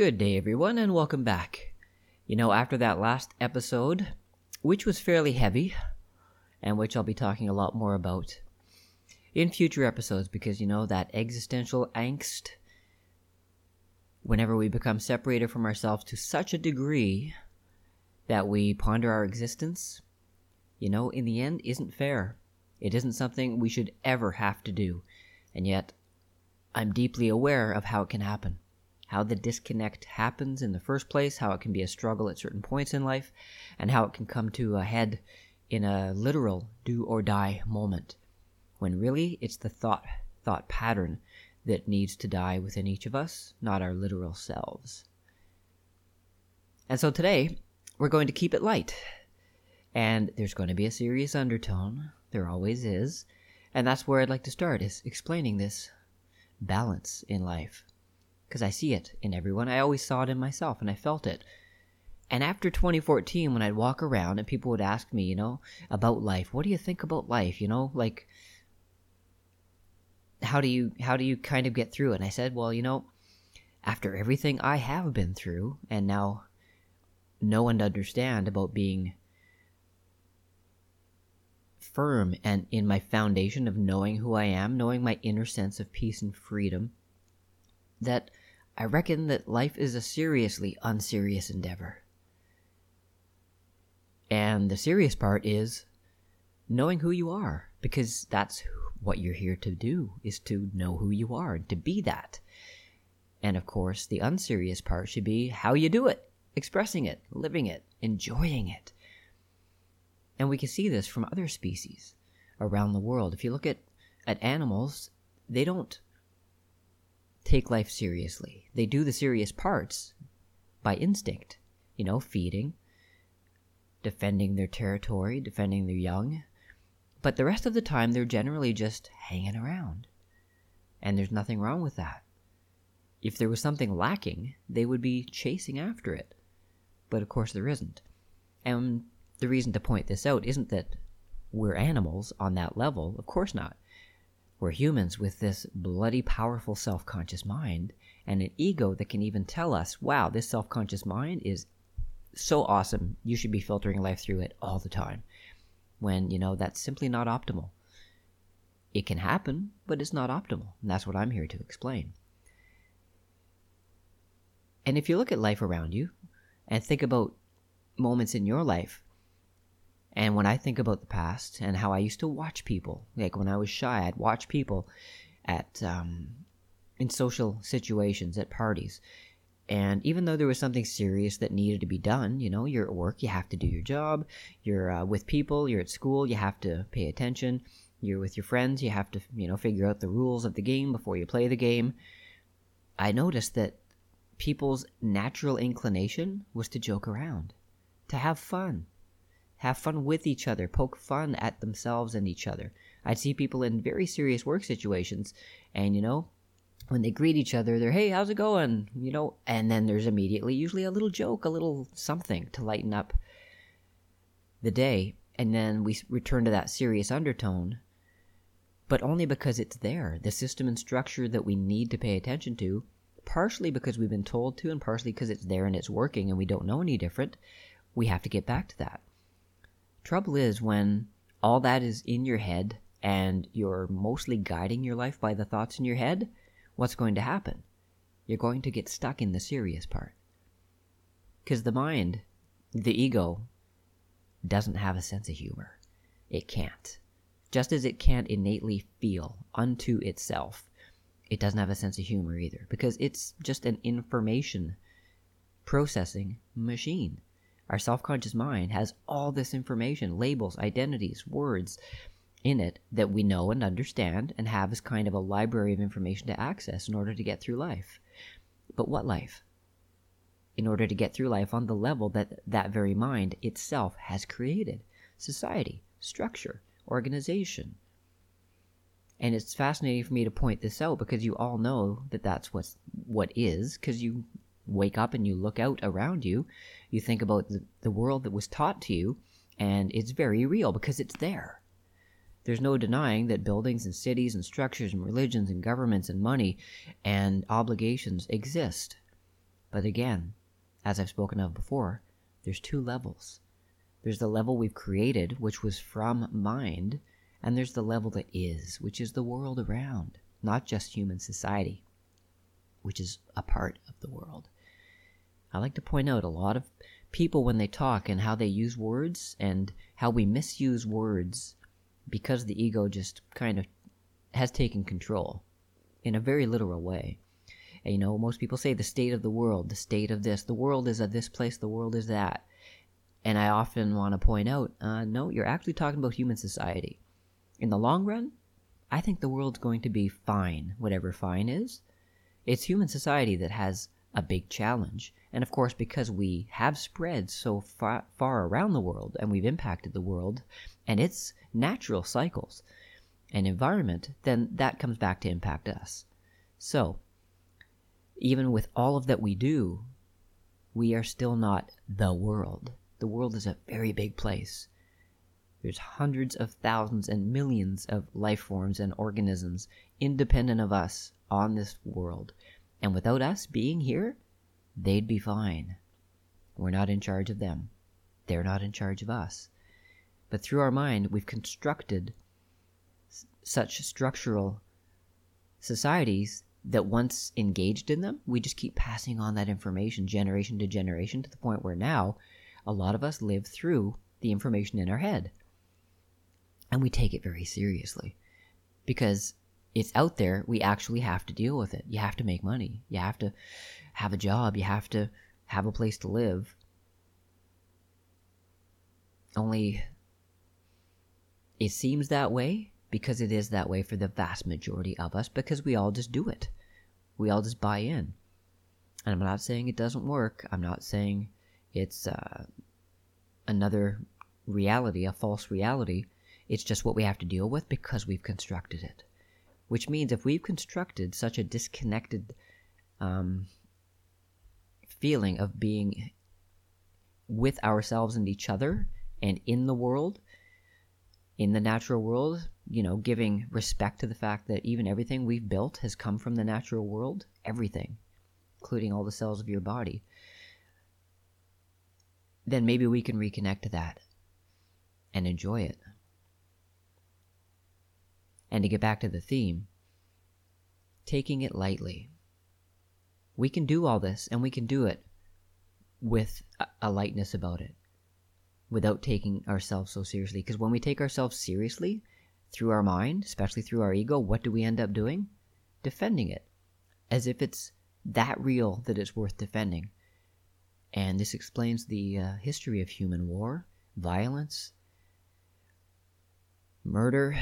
Good day, everyone, and welcome back. You know, after that last episode, which was fairly heavy, and which I'll be talking a lot more about in future episodes, because, you know, that existential angst, whenever we become separated from ourselves to such a degree that we ponder our existence, you know, in the end, isn't fair. It isn't something we should ever have to do. And yet, I'm deeply aware of how it can happen how the disconnect happens in the first place, how it can be a struggle at certain points in life, and how it can come to a head in a literal do or die moment. When really it's the thought thought pattern that needs to die within each of us, not our literal selves. And so today, we're going to keep it light. And there's going to be a serious undertone. There always is. And that's where I'd like to start, is explaining this balance in life because I see it in everyone. I always saw it in myself and I felt it. And after 2014, when I'd walk around and people would ask me, you know, about life, what do you think about life? You know, like, how do you how do you kind of get through it? And I said, well, you know, after everything I have been through, and now know and understand about being firm and in my foundation of knowing who I am, knowing my inner sense of peace and freedom, that I reckon that life is a seriously unserious endeavor. And the serious part is knowing who you are, because that's what you're here to do, is to know who you are and to be that. And of course, the unserious part should be how you do it, expressing it, living it, enjoying it. And we can see this from other species around the world. If you look at, at animals, they don't take life seriously. They do the serious parts by instinct, you know, feeding, defending their territory, defending their young. But the rest of the time, they're generally just hanging around. And there's nothing wrong with that. If there was something lacking, they would be chasing after it. But of course, there isn't. And the reason to point this out isn't that we're animals on that level. Of course not. We're humans with this bloody powerful self conscious mind and an ego that can even tell us, wow, this self conscious mind is so awesome. You should be filtering life through it all the time. When, you know, that's simply not optimal. It can happen, but it's not optimal. And that's what I'm here to explain. And if you look at life around you and think about moments in your life and when I think about the past and how I used to watch people, like when I was shy, I'd watch people at um, in social situations at parties. And even though there was something serious that needed to be done, you know, you're at work, you have to do your job. You're uh, with people, you're at school, you have to pay attention. You're with your friends, you have to, you know, figure out the rules of the game before you play the game. I noticed that people's natural inclination was to joke around, to have fun have fun with each other, poke fun at themselves and each other. I'd see people in very serious work situations, and you know, when they greet each other, they're, hey, how's it going? You know, and then there's immediately usually a little joke, a little something to lighten up the day. And then we return to that serious undertone, but only because it's there. The system and structure that we need to pay attention to, partially because we've been told to, and partially because it's there and it's working and we don't know any different, we have to get back to that. Trouble is when all that is in your head and you're mostly guiding your life by the thoughts in your head, what's going to happen? You're going to get stuck in the serious part. Because the mind, the ego, doesn't have a sense of humor. It can't. Just as it can't innately feel unto itself, it doesn't have a sense of humor either. Because it's just an information processing machine. Our self conscious mind has all this information, labels, identities, words in it that we know and understand and have as kind of a library of information to access in order to get through life. But what life? In order to get through life on the level that that very mind itself has created society, structure, organization. And it's fascinating for me to point this out because you all know that that's what's, what is, because you wake up and you look out around you, you think about the, the world that was taught to you, and it's very real because it's there. There's no denying that buildings and cities and structures and religions and governments and money and obligations exist. But again, as I've spoken of before, there's two levels. There's the level we've created, which was from mind, and there's the level that is, which is the world around, not just human society, which is a part of the world. I like to point out a lot of people when they talk and how they use words and how we misuse words because the ego just kind of has taken control in a very literal way. And, you know, most people say the state of the world, the state of this, the world is at this place, the world is that. And I often want to point out, uh, no, you're actually talking about human society. In the long run, I think the world's going to be fine, whatever fine is. It's human society that has a big challenge. And of course, because we have spread so far, far around the world and we've impacted the world and its natural cycles and environment, then that comes back to impact us. So, even with all of that we do, we are still not the world. The world is a very big place. There's hundreds of thousands and millions of life forms and organisms independent of us on this world. And without us being here, they'd be fine. We're not in charge of them. They're not in charge of us. But through our mind, we've constructed s- such structural societies that once engaged in them, we just keep passing on that information generation to generation to the point where now a lot of us live through the information in our head. And we take it very seriously because it's out there. We actually have to deal with it. You have to make money. You have to have a job. You have to have a place to live. Only it seems that way because it is that way for the vast majority of us because we all just do it. We all just buy in. And I'm not saying it doesn't work. I'm not saying it's uh, another reality, a false reality. It's just what we have to deal with because we've constructed it. Which means if we've constructed such a disconnected um, feeling of being with ourselves and each other and in the world, in the natural world, you know, giving respect to the fact that even everything we've built has come from the natural world, everything, including all the cells of your body, then maybe we can reconnect to that and enjoy it. And to get back to the theme, taking it lightly. We can do all this and we can do it with a lightness about it without taking ourselves so seriously. Because when we take ourselves seriously through our mind, especially through our ego, what do we end up doing? Defending it as if it's that real that it's worth defending. And this explains the uh, history of human war, violence, murder,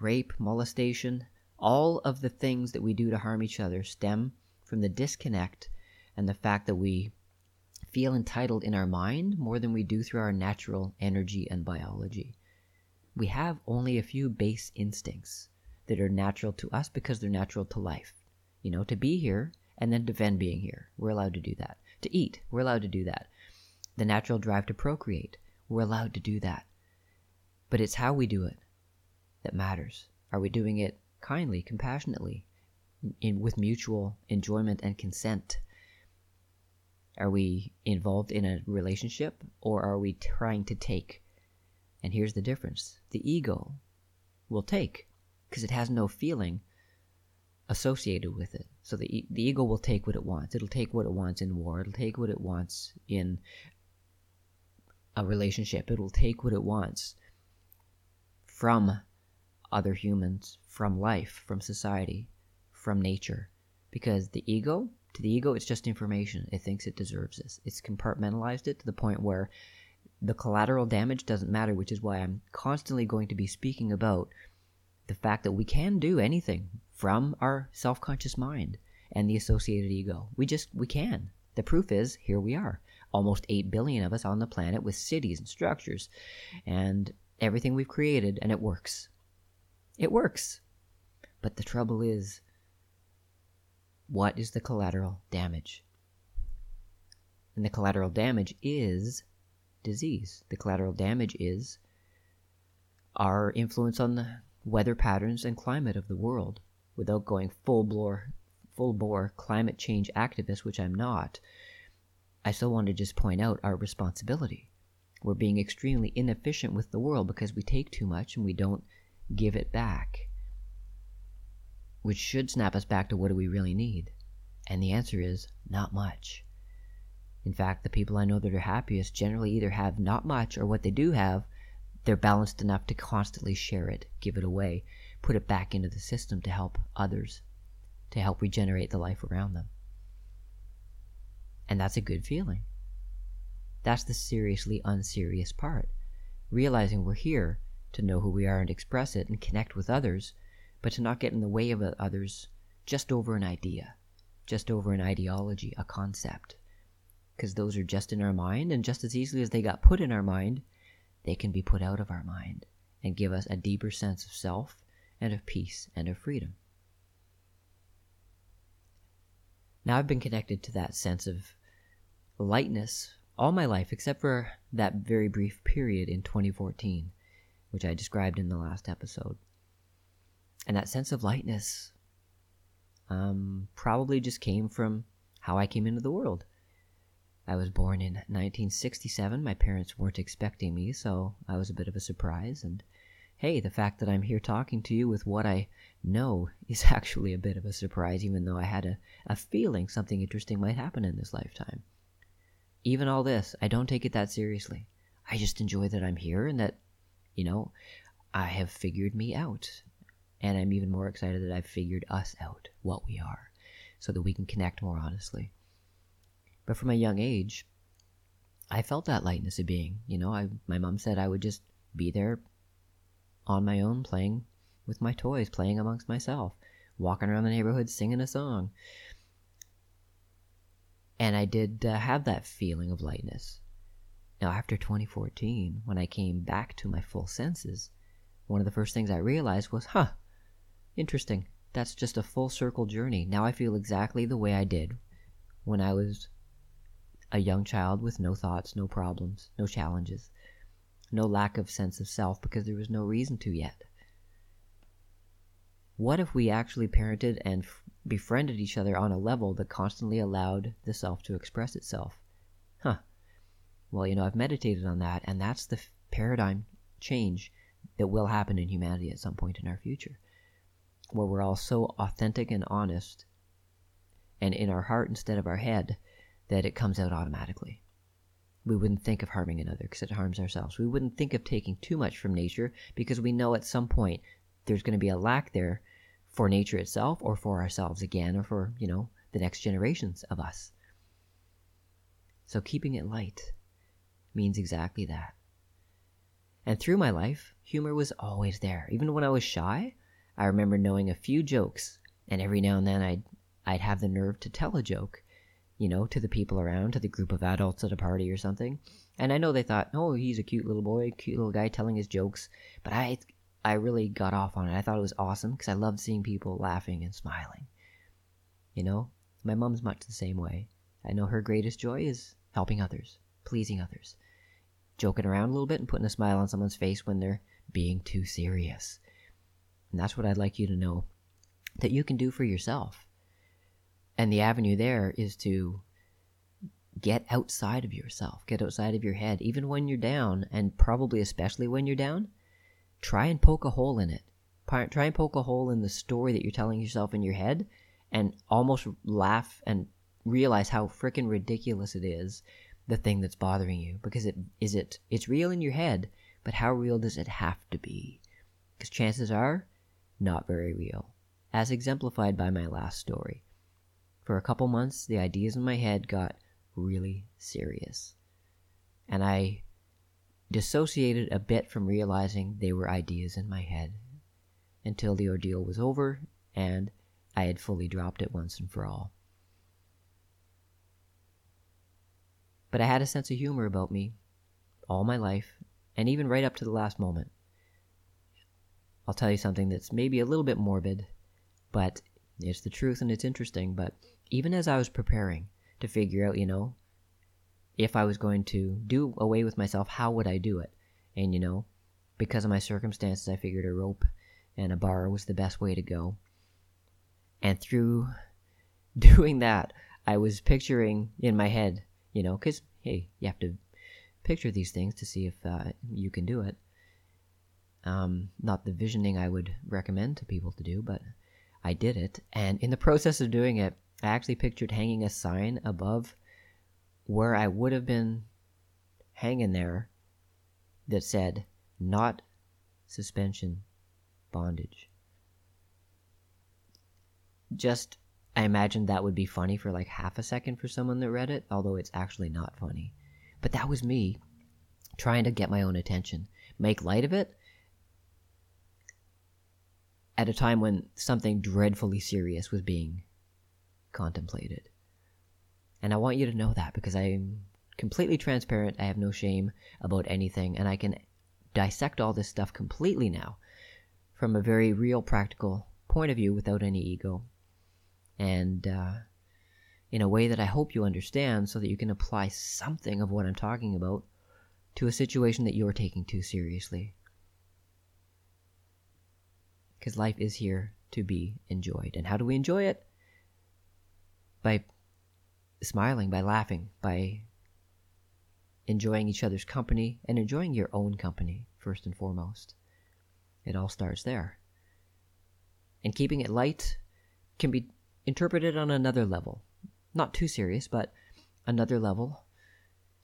rape, molestation, all of the things that we do to harm each other stem from the disconnect and the fact that we feel entitled in our mind more than we do through our natural energy and biology. We have only a few base instincts that are natural to us because they're natural to life. You know, to be here and then defend being here. We're allowed to do that. To eat, we're allowed to do that. The natural drive to procreate, we're allowed to do that. But it's how we do it that matters. Are we doing it kindly, compassionately, in, with mutual enjoyment and consent? Are we involved in a relationship or are we trying to take? And here's the difference the ego will take because it has no feeling associated with it. So the, the ego will take what it wants. It'll take what it wants in war, it'll take what it wants in a relationship, it'll take what it wants from other humans, from life, from society, from nature. Because the ego, to the ego, it's just information. It thinks it deserves this. It's compartmentalized it to the point where the collateral damage doesn't matter, which is why I'm constantly going to be speaking about the fact that we can do anything from our self conscious mind and the associated ego. We just, we can. The proof is, here we are. Almost 8 billion of us on the planet with cities and structures and everything we've created, and it works. It works. But the trouble is, what is the collateral damage? And the collateral damage is disease. The collateral damage is our influence on the weather patterns and climate of the world without going full bore full bore climate change activist, which I'm not, I still want to just point out our responsibility. We're being extremely inefficient with the world because we take too much and we don't give it back. Which should snap us back to what do we really need? And the answer is not much. In fact, the people I know that are happiest generally either have not much or what they do have, they're balanced enough to constantly share it, give it away, put it back into the system to help others, to help regenerate the life around them. And that's a good feeling. That's the seriously unserious part. Realizing we're here to know who we are and express it and connect with others, but to not get in the way of others just over an idea, just over an ideology, a concept. Because those are just in our mind, and just as easily as they got put in our mind, they can be put out of our mind and give us a deeper sense of self and of peace and of freedom. Now, I've been connected to that sense of lightness all my life, except for that very brief period in 2014, which I described in the last episode. And that sense of lightness um, probably just came from how I came into the world. I was born in 1967. My parents weren't expecting me, so I was a bit of a surprise. And hey, the fact that I'm here talking to you with what I know is actually a bit of a surprise, even though I had a, a feeling something interesting might happen in this lifetime. Even all this, I don't take it that seriously. I just enjoy that I'm here and that, you know, I have figured me out. And I'm even more excited that I've figured us out, what we are, so that we can connect more honestly. But from a young age, I felt that lightness of being. You know, I my mom said I would just be there on my own, playing with my toys, playing amongst myself, walking around the neighborhood singing a song. And I did uh, have that feeling of lightness. Now, after 2014, when I came back to my full senses, one of the first things I realized was, huh, interesting. That's just a full circle journey. Now I feel exactly the way I did when I was a young child with no thoughts, no problems, no challenges, no lack of sense of self because there was no reason to yet. What if we actually parented and f- befriended each other on a level that constantly allowed the self to express itself? Huh. Well, you know, I've meditated on that, and that's the f- paradigm change that will happen in humanity at some point in our future, where we're all so authentic and honest and in our heart instead of our head that it comes out automatically. We wouldn't think of harming another because it harms ourselves. We wouldn't think of taking too much from nature because we know at some point there's going to be a lack there for nature itself or for ourselves again or for, you know, the next generations of us. So keeping it light means exactly that. And through my life, humor was always there. Even when I was shy, I remember knowing a few jokes, and every now and then I'd I'd have the nerve to tell a joke you know, to the people around, to the group of adults at a party or something. And I know they thought, oh, he's a cute little boy, cute little guy telling his jokes. But I, I really got off on it. I thought it was awesome because I loved seeing people laughing and smiling. You know, my mom's much the same way. I know her greatest joy is helping others, pleasing others, joking around a little bit and putting a smile on someone's face when they're being too serious. And that's what I'd like you to know that you can do for yourself. And the avenue there is to get outside of yourself, get outside of your head, even when you're down, and probably especially when you're down. Try and poke a hole in it. Try and poke a hole in the story that you're telling yourself in your head and almost laugh and realize how freaking ridiculous it is the thing that's bothering you because it is it it's real in your head but how real does it have to be because chances are not very real as exemplified by my last story for a couple months, the ideas in my head got really serious. And I dissociated a bit from realizing they were ideas in my head until the ordeal was over and I had fully dropped it once and for all. But I had a sense of humor about me all my life, and even right up to the last moment. I'll tell you something that's maybe a little bit morbid, but it's the truth and it's interesting. But even as I was preparing to figure out, you know, if I was going to do away with myself, how would I do it? And, you know, because of my circumstances, I figured a rope and a bar was the best way to go. And through doing that, I was picturing in my head, you know, because, hey, you have to picture these things to see if uh, you can do it. Um, not the visioning I would recommend to people to do, but I did it. And in the process of doing it, I actually pictured hanging a sign above where I would have been hanging there that said, not suspension bondage. Just, I imagined that would be funny for like half a second for someone that read it, although it's actually not funny. But that was me trying to get my own attention, make light of it at a time when something dreadfully serious was being contemplated. And I want you to know that because I'm completely transparent. I have no shame about anything, and I can dissect all this stuff completely now from a very real, practical point of view without any ego. And uh, in a way that I hope you understand so that you can apply something of what I'm talking about to a situation that you're taking too seriously because life is here to be enjoyed. And how do we enjoy it? By smiling, by laughing, by enjoying each other's company and enjoying your own company, first and foremost. It all starts there. And keeping it light can be interpreted on another level. Not too serious, but another level.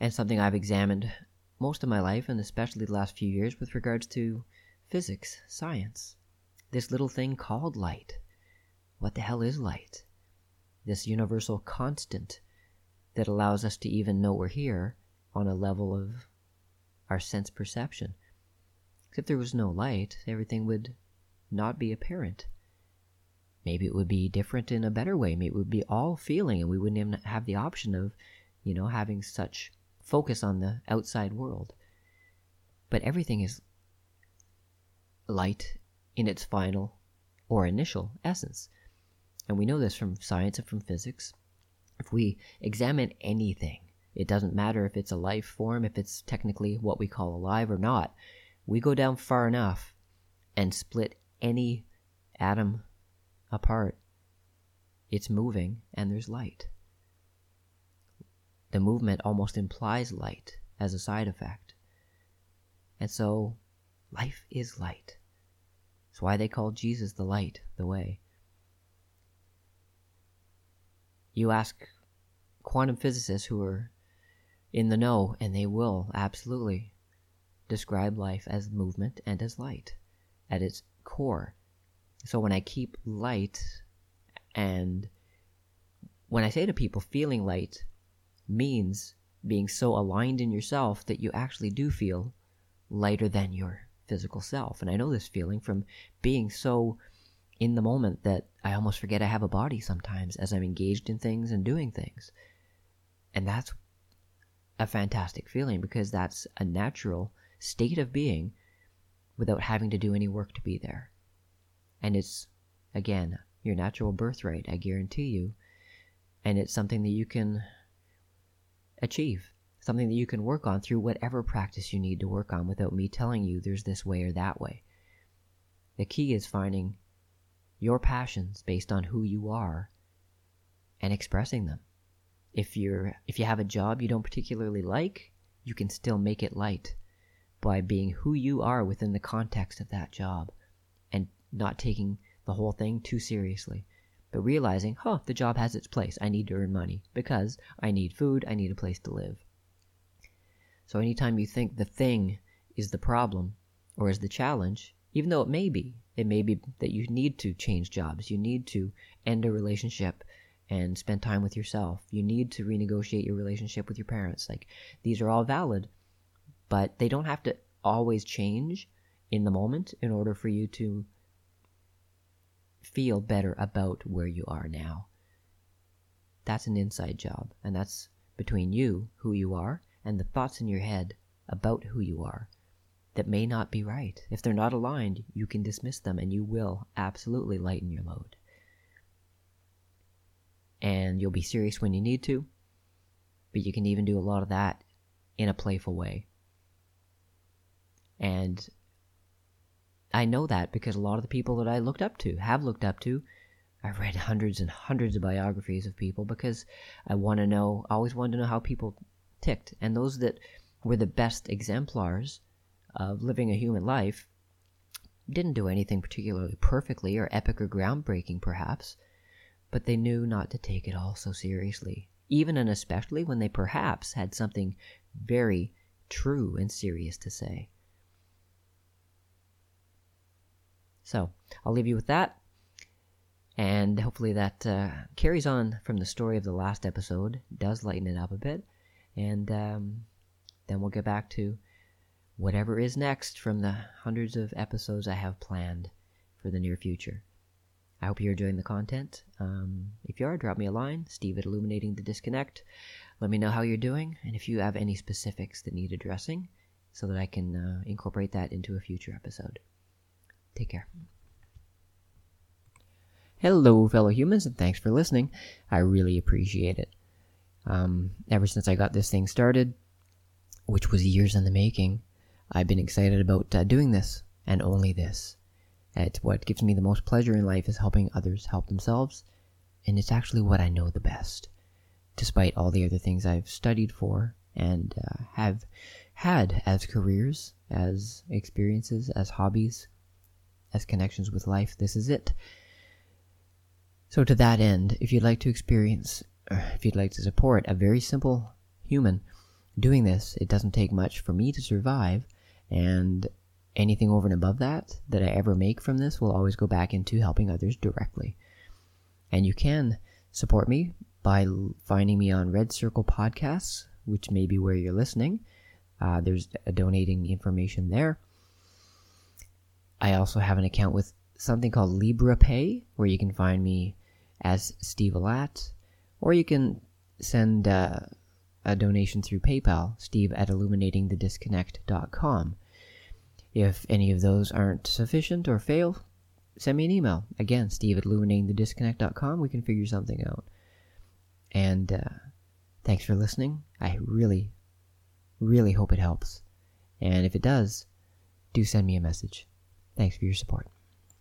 And something I've examined most of my life, and especially the last few years, with regards to physics, science this little thing called light. What the hell is light? This universal constant that allows us to even know we're here on a level of our sense perception. If there was no light, everything would not be apparent. Maybe it would be different in a better way. Maybe it would be all feeling and we wouldn't even have the option of, you know, having such focus on the outside world. But everything is light in its final or initial essence. And we know this from science and from physics. If we examine anything, it doesn't matter if it's a life form, if it's technically what we call alive or not, we go down far enough and split any atom apart. It's moving and there's light. The movement almost implies light as a side effect. And so, life is light. It's why they call Jesus the light, the way. You ask quantum physicists who are in the know, and they will absolutely describe life as movement and as light at its core. So when I keep light and when I say to people feeling light means being so aligned in yourself that you actually do feel lighter than your physical self. And I know this feeling from being so in the moment that I almost forget I have a body sometimes as I'm engaged in things and doing things. And that's a fantastic feeling because that's a natural state of being without having to do any work to be there. And it's, again, your natural birthright, I guarantee you. And it's something that you can achieve something that you can work on through whatever practice you need to work on without me telling you there's this way or that way. The key is finding your passions based on who you are and expressing them. If you're if you have a job you don't particularly like, you can still make it light by being who you are within the context of that job not taking the whole thing too seriously but realizing, huh, the job has its place. I need to earn money because I need food, I need a place to live. So anytime you think the thing is the problem or is the challenge, even though it may be, it may be that you need to change jobs, you need to end a relationship and spend time with yourself, you need to renegotiate your relationship with your parents. Like these are all valid, but they don't have to always change in the moment in order for you to feel better about where you are now. That's an inside job, and that's between you, who you are, and the thoughts in your head about who you are that may not be right. If they're not aligned, you can dismiss them and you will absolutely lighten your load. And you'll be serious when you need to, but you can even do a lot of that in a playful way. And I know that because a lot of the people that I looked up to, have looked up to, I've read hundreds and hundreds of biographies of people because I want to know, I always wanted to know how people ticked. And those that were the best exemplars of living a human life didn't do anything particularly perfectly or epic or groundbreaking, perhaps, but they knew not to take it all so seriously, even and especially when they perhaps had something very true and serious to say. So, I'll leave you with that. And hopefully that uh, carries on from the story of the last episode, does lighten it up a bit. And um, then we'll get back to whatever is next from the hundreds of episodes I have planned for the near future. I hope you're enjoying the content. Um, if you are, drop me a line, steve at illuminating the disconnect. Let me know how you're doing and if you have any specifics that need addressing so that I can uh, incorporate that into a future episode. Take care. Hello, fellow humans, and thanks for listening. I really appreciate it. Um, ever since I got this thing started, which was years in the making, I've been excited about uh, doing this, and only this. It's what gives me the most pleasure in life is helping others help themselves, and it's actually what I know the best, despite all the other things I've studied for and uh, have had as careers, as experiences, as hobbies, as connections with life. This is it. So, to that end, if you'd like to experience, if you'd like to support a very simple human doing this, it doesn't take much for me to survive, and anything over and above that that I ever make from this will always go back into helping others directly. And you can support me by finding me on Red Circle Podcasts, which may be where you're listening. Uh, there's a donating information there. I also have an account with something called Liberapay, where you can find me as Steve Alat, or you can send uh, a donation through PayPal, steve at illuminatingthedisconnect.com. If any of those aren't sufficient or fail, send me an email. Again, steve at illuminatingthedisconnect.com. We can figure something out. And uh, thanks for listening. I really, really hope it helps. And if it does, do send me a message. Thanks for your support.